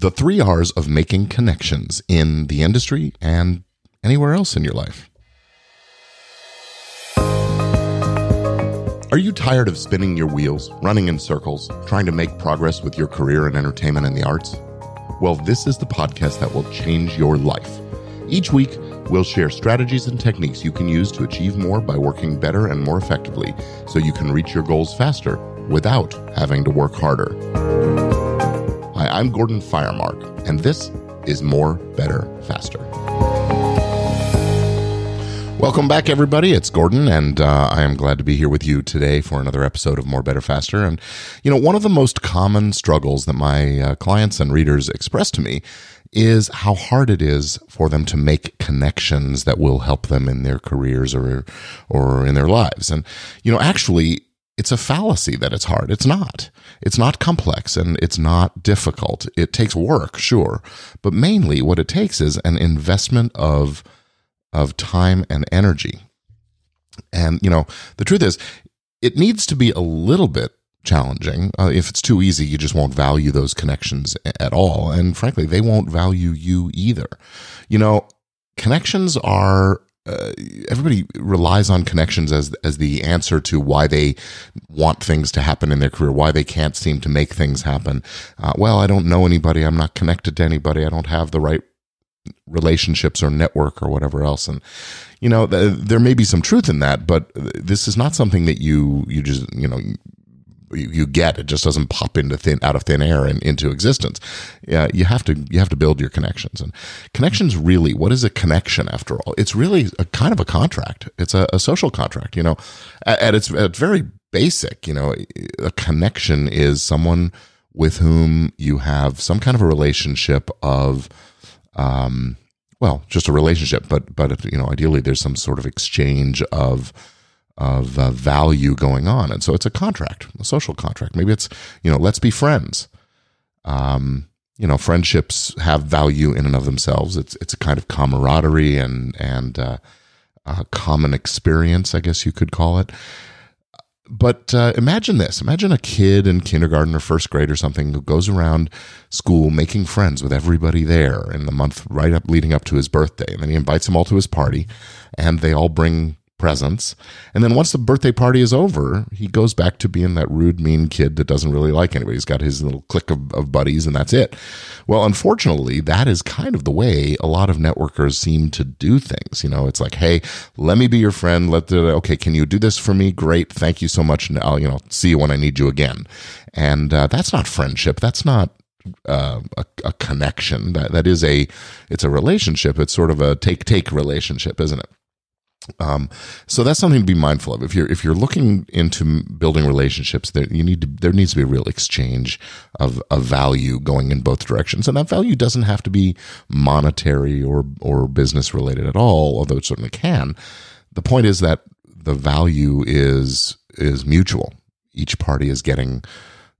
the three R's of making connections in the industry and anywhere else in your life. Are you tired of spinning your wheels, running in circles, trying to make progress with your career in entertainment and the arts? Well, this is the podcast that will change your life. Each week, we'll share strategies and techniques you can use to achieve more by working better and more effectively so you can reach your goals faster without having to work harder. I'm Gordon Firemark, and this is More, Better, Faster. Welcome back, everybody. It's Gordon, and uh, I am glad to be here with you today for another episode of More, Better, Faster. And, you know, one of the most common struggles that my uh, clients and readers express to me is how hard it is for them to make connections that will help them in their careers or, or in their lives. And, you know, actually, it's a fallacy that it's hard. It's not. It's not complex and it's not difficult. It takes work, sure. But mainly what it takes is an investment of of time and energy. And, you know, the truth is, it needs to be a little bit challenging. Uh, if it's too easy, you just won't value those connections at all. And frankly, they won't value you either. You know, connections are uh, everybody relies on connections as as the answer to why they want things to happen in their career, why they can't seem to make things happen. Uh, well, I don't know anybody. I'm not connected to anybody. I don't have the right relationships or network or whatever else and you know th- there may be some truth in that but this is not something that you you just you know you, get. It just doesn't pop into thin out of thin air and into existence. Yeah you have to you have to build your connections. And connections really what is a connection after all? It's really a kind of a contract. It's a, a social contract you know. At, at its at very basic you know a connection is someone with whom you have some kind of a relationship of um, well, just a relationship, but but you know, ideally, there's some sort of exchange of of uh, value going on, and so it's a contract, a social contract. Maybe it's you know, let's be friends. Um, you know, friendships have value in and of themselves. It's it's a kind of camaraderie and and uh, common experience, I guess you could call it but uh, imagine this imagine a kid in kindergarten or first grade or something who goes around school making friends with everybody there in the month right up leading up to his birthday and then he invites them all to his party and they all bring presents. And then once the birthday party is over, he goes back to being that rude, mean kid that doesn't really like anybody. He's got his little clique of, of buddies and that's it. Well, unfortunately, that is kind of the way a lot of networkers seem to do things. You know, it's like, hey, let me be your friend. Let the, okay, can you do this for me? Great. Thank you so much. And I'll, you know, see you when I need you again. And uh, that's not friendship. That's not uh, a, a, connection. That that is a it's a relationship. It's sort of a take take relationship, isn't it? Um, so that's something to be mindful of. If you're if you're looking into building relationships, there you need to there needs to be a real exchange of of value going in both directions, and that value doesn't have to be monetary or or business related at all, although it certainly can. The point is that the value is is mutual. Each party is getting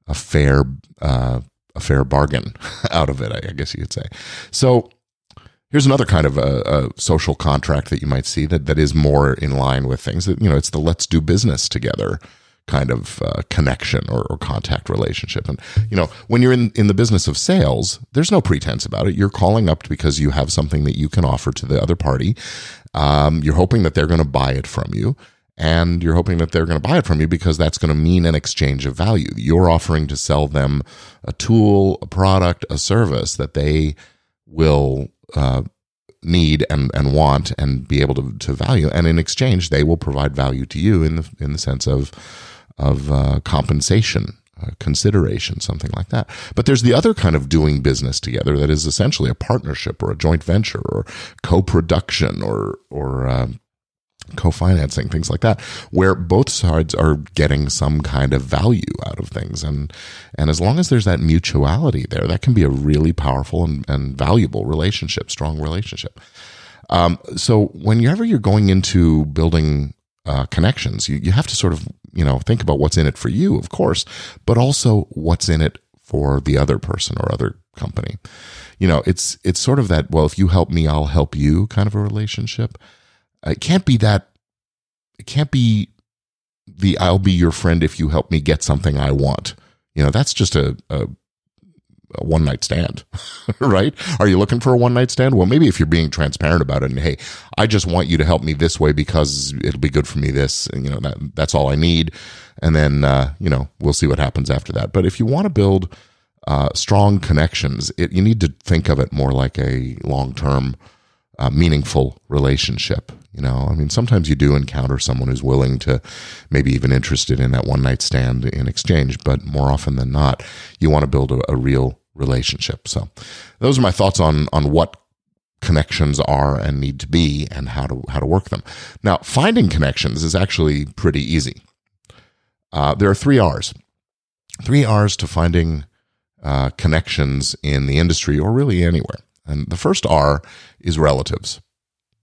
a fair uh, a fair bargain out of it. I guess you could say. So Here's another kind of a, a, social contract that you might see that, that is more in line with things that, you know, it's the let's do business together kind of uh, connection or, or, contact relationship. And, you know, when you're in, in the business of sales, there's no pretense about it. You're calling up because you have something that you can offer to the other party. Um, you're hoping that they're going to buy it from you. And you're hoping that they're going to buy it from you because that's going to mean an exchange of value. You're offering to sell them a tool, a product, a service that they will uh, need and, and want and be able to, to value. And in exchange, they will provide value to you in the in the sense of of uh, compensation, uh, consideration, something like that. But there's the other kind of doing business together that is essentially a partnership or a joint venture or co-production or or uh, co-financing things like that where both sides are getting some kind of value out of things. And and as long as there's that mutuality there that can be a really powerful and, and valuable relationship strong relationship. Um, so whenever you're going into building uh, connections you, you have to sort of you know think about what's in it for you of course but also what's in it for the other person or other company. You know it's it's sort of that well if you help me i'll help you kind of a relationship it can't be that. It can't be the "I'll be your friend if you help me get something I want." You know, that's just a, a a one night stand, right? Are you looking for a one night stand? Well, maybe if you're being transparent about it and hey, I just want you to help me this way because it'll be good for me. This, and, you know, that, that's all I need. And then, uh, you know, we'll see what happens after that. But if you want to build uh, strong connections, it, you need to think of it more like a long term, uh, meaningful relationship. You know, I mean, sometimes you do encounter someone who's willing to, maybe even interested in that one night stand in exchange, but more often than not, you want to build a, a real relationship. So, those are my thoughts on on what connections are and need to be and how to how to work them. Now, finding connections is actually pretty easy. Uh, there are three R's. Three R's to finding uh, connections in the industry or really anywhere. And the first R is relatives.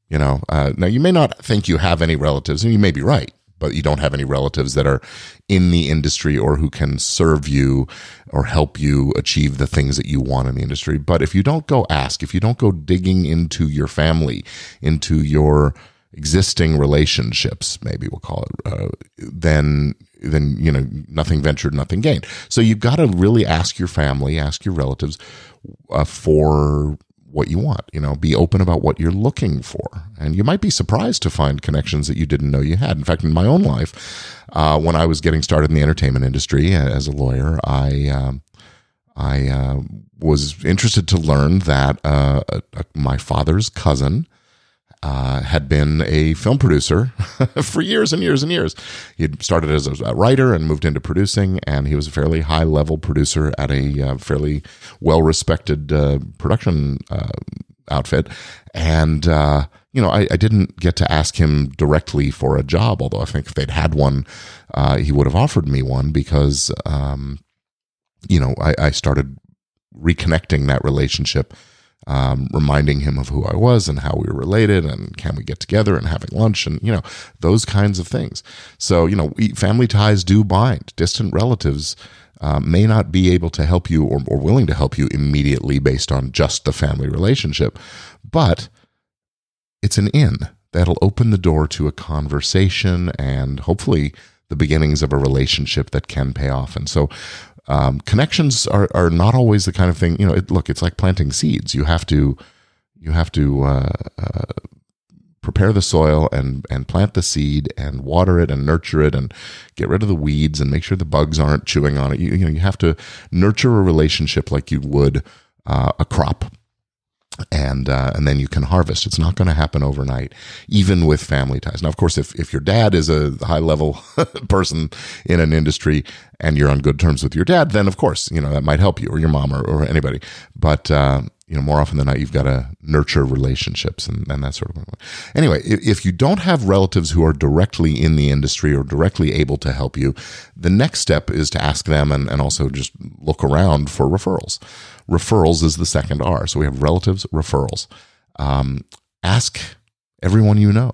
You know, uh, now you may not think you have any relatives, and you may be right, but you don't have any relatives that are in the industry or who can serve you or help you achieve the things that you want in the industry. But if you don't go ask, if you don't go digging into your family, into your existing relationships, maybe we'll call it, uh, then then you know nothing ventured, nothing gained. So you've got to really ask your family, ask your relatives uh, for what you want. You know, be open about what you're looking for, and you might be surprised to find connections that you didn't know you had. In fact, in my own life, uh, when I was getting started in the entertainment industry uh, as a lawyer, I. Um, I uh, was interested to learn that uh, my father's cousin uh, had been a film producer for years and years and years. He had started as a writer and moved into producing, and he was a fairly high level producer at a uh, fairly well respected uh, production uh, outfit. And, uh, you know, I, I, didn't get to ask him directly for a job, although I think if they'd had one, he would have offered me one because, um, you know, I, I started reconnecting that relationship um, reminding him of who I was and how we were related and can we get together and having lunch and, you know, those kinds of things. So, you know, family ties do bind. Distant relatives uh, may not be able to help you or, or willing to help you immediately based on just the family relationship, but it's an in that'll open the door to a conversation and hopefully the beginnings of a relationship that can pay off. And so um, connections are, are not always the kind of thing, you know, it, look, it's like planting seeds. You have to, you have to, uh, uh, prepare the soil and, and plant the seed and water it and nurture it and get rid of the weeds and make sure the bugs aren't chewing on it. You, you know, you have to nurture a relationship like you would, uh, a crop and uh, and then you can harvest. It's not going to happen overnight, even with family ties. Now, of course, if if your dad is a high level person in an industry and you're on good terms with your dad, then of course you know that might help you, or your mom, or, or anybody. But uh, you know, more often than not, you've got to nurture relationships and, and that sort of thing. Anyway, if you don't have relatives who are directly in the industry or directly able to help you, the next step is to ask them and, and also just look around for referrals. Referrals is the second R. So we have relatives, referrals. Um, ask everyone you know.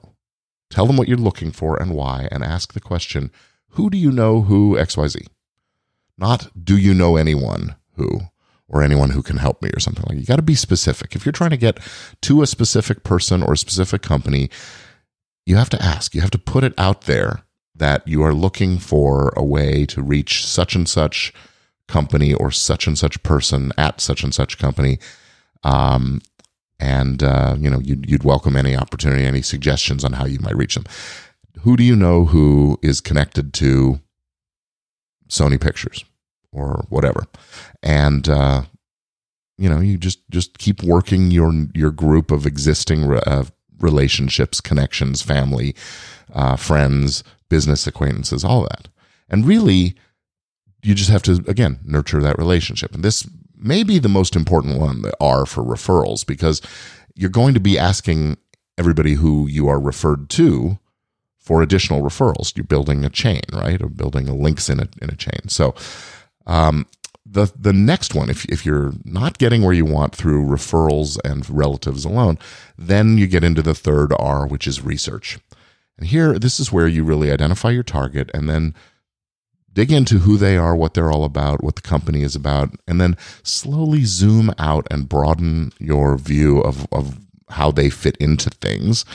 Tell them what you're looking for and why, and ask the question, who do you know who XYZ? Not do you know anyone who? Or anyone who can help me or something like that. You got to be specific. If you're trying to get to a specific person or a specific company, you have to ask. You have to put it out there that you are looking for a way to reach such and such company or such and such person at such and such company. Um, and uh, you know you'd, you'd welcome any opportunity, any suggestions on how you might reach them. Who do you know who is connected to Sony Pictures? Or whatever. And, uh, you know, you just, just keep working your, your group of existing uh, relationships, connections, family, uh, friends, business acquaintances, all that. And really, you just have to, again, nurture that relationship. And this may be the most important one, the R for referrals, because you're going to be asking everybody who you are referred to for additional referrals. You're building a chain, right? Or building a links in a, in a chain. So, um, the the next one, if if you're not getting where you want through referrals and relatives alone, then you get into the third R, which is research. And here, this is where you really identify your target and then dig into who they are, what they're all about, what the company is about, and then slowly zoom out and broaden your view of, of how they fit into things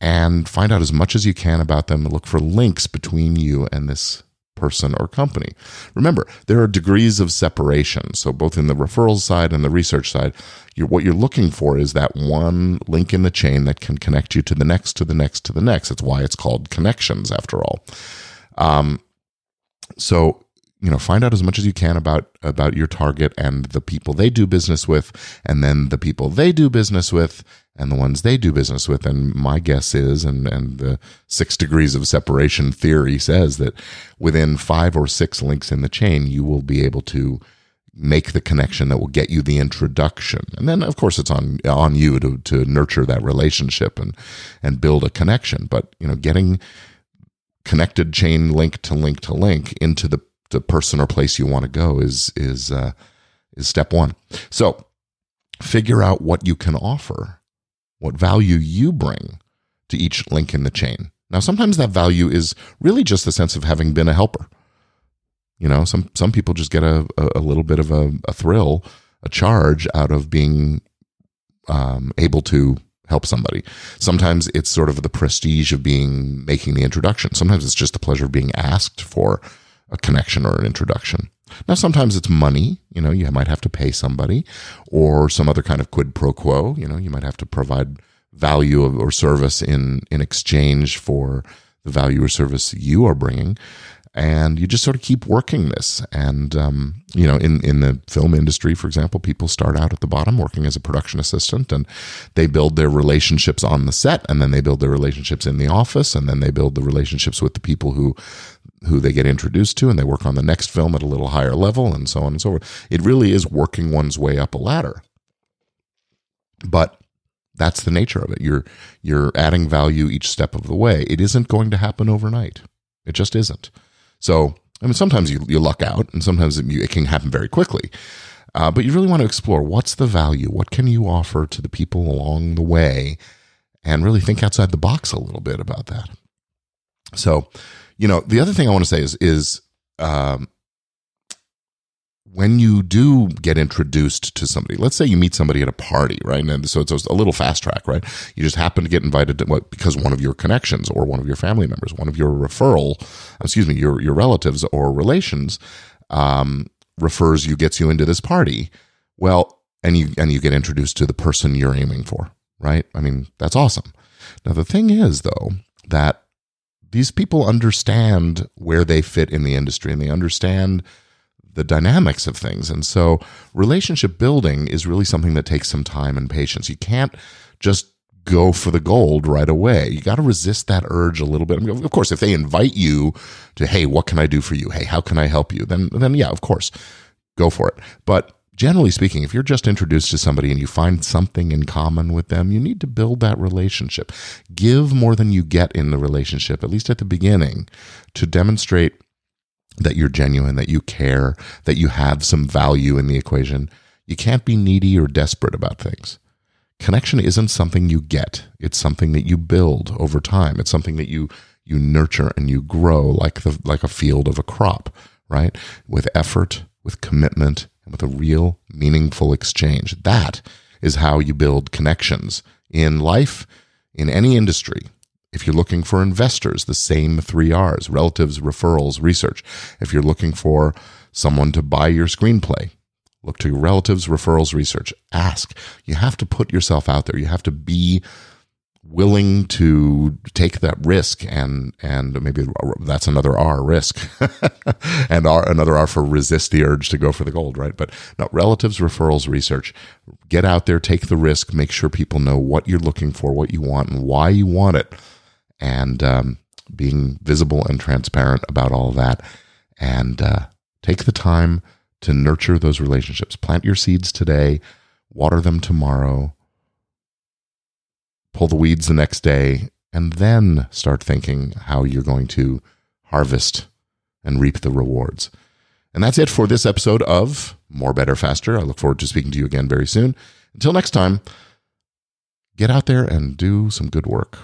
and find out as much as you can about them. Look for links between you and this person or company. Remember, there are degrees of separation. So both in the referrals side and the research side, you're, what you're looking for is that one link in the chain that can connect you to the next, to the next, to the next. That's why it's called connections after all. Um, so you know find out as much as you can about about your target and the people they do business with and then the people they do business with and the ones they do business with. And my guess is and and the 6 degrees of separation theory says that within 5 or 6 links in the chain you will be able to make the connection that will get you the introduction. And then of course it's on on you to to nurture that relationship and and build a connection. But you know getting connected chain link to link to link into the the person or place you want to go is is uh, is step one. So figure out what you can offer, what value you bring to each link in the chain. Now, sometimes that value is really just the sense of having been a helper. You know, some some people just get a, a, little bit of a, a thrill, a charge out of being um, able to help somebody. Sometimes it's sort of the prestige of being making the introduction. Sometimes it's just the pleasure of being asked for a connection or an introduction. Now, sometimes it's money. You know, you might have to pay somebody or some other kind of quid pro quo. You know, you might have to provide value or service in, in exchange for the value or service you are bringing and you just sort of keep working this. And um, you know, in in the film industry, for example, people start out at the bottom working as a production assistant, and they build their relationships on the set, and then they build their relationships in the office, and then they build the relationships with the people who who they get introduced to, and they work on the next film at a little higher level, and so on and so forth. It really is working one's way up a ladder, but that's the nature of it. You're you're adding value each step of the way. It isn't going to happen overnight. It just isn't. So, I mean, sometimes you, you luck out and sometimes it, it can happen very quickly. Uh, but you really want to explore what's the value? What can you offer to the people along the way? And really think outside the box a little bit about that. So, you know, the other thing I want to say is, is, um, when you do get introduced to somebody, let's say you meet somebody at a party, right? And so it's a little fast track, right? You just happen to get invited to what because one of your connections or one of your family members, one of your referral, excuse me, your your relatives or relations um, refers you, gets you into this party. Well, and you and you get introduced to the person you're aiming for, right? I mean, that's awesome. Now the thing is, though, that these people understand where they fit in the industry and they understand the dynamics of things. And so relationship building is really something that takes some time and patience. You can't just go for the gold right away. You got to resist that urge a little bit. I mean, of course, if they invite you to, hey, what can I do for you? Hey, how can I help you? Then, then yeah, of course, go for it. But generally speaking, if you're just introduced to somebody and you find something in common with them, you need to build that relationship. Give more than you get in the relationship, at least at the beginning, to demonstrate that you're genuine, that you care, that you have some value in the equation. You can't be needy or desperate about things. Connection isn't something you get. It's something that you build over time. It's something that you you nurture and you grow like the like a field of a crop, right? With effort, with commitment, and with a real meaningful exchange. That is how you build connections in life, in any industry, if you're looking for investors, the same three R's relatives, referrals, research. If you're looking for someone to buy your screenplay, look to your relatives, referrals, research. Ask. You have to put yourself out there. You have to be willing to take that risk and and maybe that's another R risk and R another R for resist the urge to go for the gold right but no relatives referrals research get out there take the risk make sure people know what you're looking for what you want and why you want it and um, being visible and transparent about all that. And uh, take the time to nurture those relationships. Plant your seeds today, water them tomorrow, pull the weeds the next day, and then start thinking how you're going to harvest and reap the rewards. And that's it for this episode of More Better Faster. I look forward to speaking to you again very soon. Until next time, get out there and do some good work.